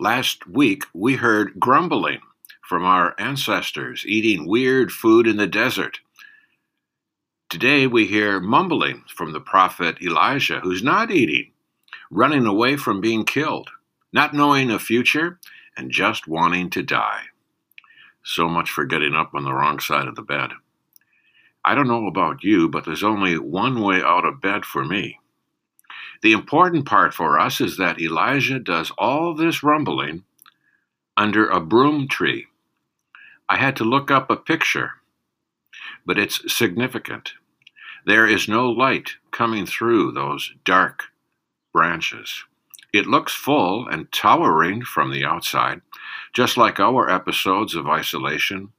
Last week, we heard grumbling from our ancestors eating weird food in the desert. Today, we hear mumbling from the prophet Elijah, who's not eating, running away from being killed, not knowing a future, and just wanting to die. So much for getting up on the wrong side of the bed. I don't know about you, but there's only one way out of bed for me. The important part for us is that Elijah does all this rumbling under a broom tree. I had to look up a picture, but it's significant. There is no light coming through those dark branches. It looks full and towering from the outside, just like our episodes of isolation,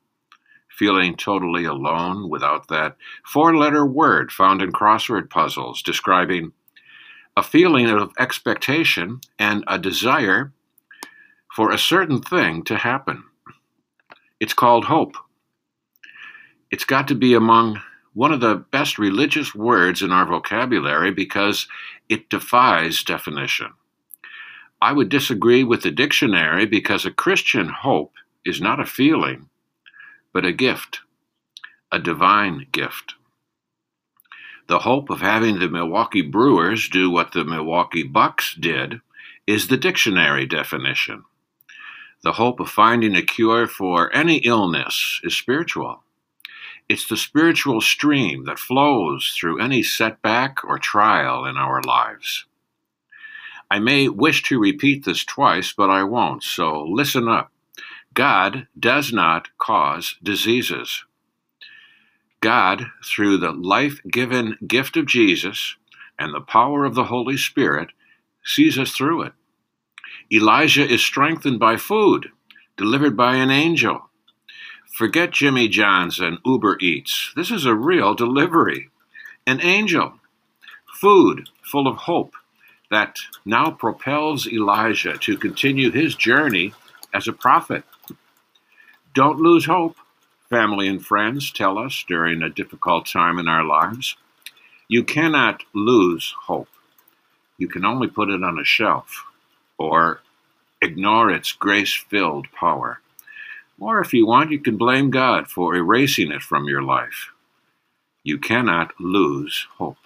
feeling totally alone without that four letter word found in crossword puzzles describing a feeling of expectation and a desire for a certain thing to happen. It's called hope. It's got to be among one of the best religious words in our vocabulary because it defies definition. I would disagree with the dictionary because a Christian hope is not a feeling, but a gift, a divine gift. The hope of having the Milwaukee Brewers do what the Milwaukee Bucks did is the dictionary definition. The hope of finding a cure for any illness is spiritual. It's the spiritual stream that flows through any setback or trial in our lives. I may wish to repeat this twice, but I won't, so listen up. God does not cause diseases. God, through the life given gift of Jesus and the power of the Holy Spirit, sees us through it. Elijah is strengthened by food delivered by an angel. Forget Jimmy John's and Uber Eats. This is a real delivery. An angel. Food full of hope that now propels Elijah to continue his journey as a prophet. Don't lose hope, family and friends tell us during a difficult time in our lives. You cannot lose hope. You can only put it on a shelf or ignore its grace filled power. Or if you want, you can blame God for erasing it from your life. You cannot lose hope.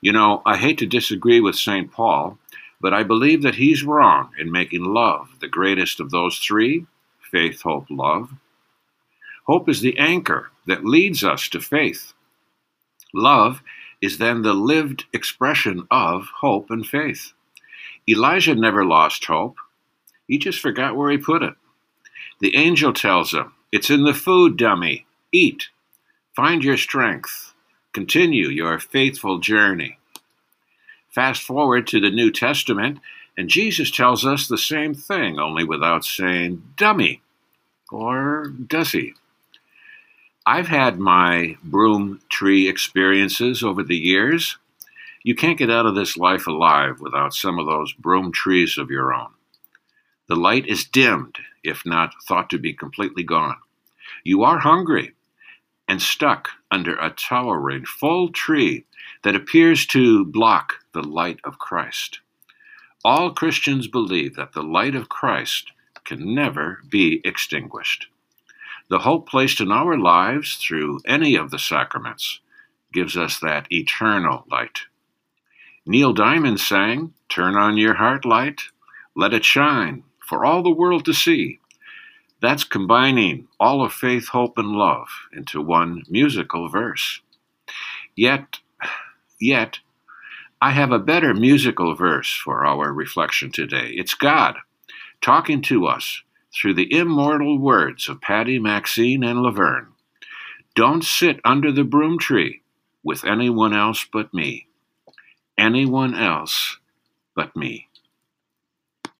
You know, I hate to disagree with St. Paul, but I believe that he's wrong in making love the greatest of those three faith, hope, love. Hope is the anchor that leads us to faith. Love is then the lived expression of hope and faith. Elijah never lost hope, he just forgot where he put it. The angel tells him, It's in the food, dummy. Eat. Find your strength. Continue your faithful journey. Fast forward to the New Testament, and Jesus tells us the same thing, only without saying dummy. Or does he? I've had my broom tree experiences over the years. You can't get out of this life alive without some of those broom trees of your own. The light is dimmed, if not thought to be completely gone. You are hungry, and stuck under a towering full tree that appears to block the light of Christ. All Christians believe that the light of Christ can never be extinguished. The hope placed in our lives through any of the sacraments gives us that eternal light. Neil Diamond sang, Turn on your heart light, let it shine for all the world to see. That's combining all of faith, hope, and love into one musical verse. Yet, yet, I have a better musical verse for our reflection today. It's God talking to us through the immortal words of Patty, Maxine, and Laverne. Don't sit under the broom tree with anyone else but me. Anyone else but me.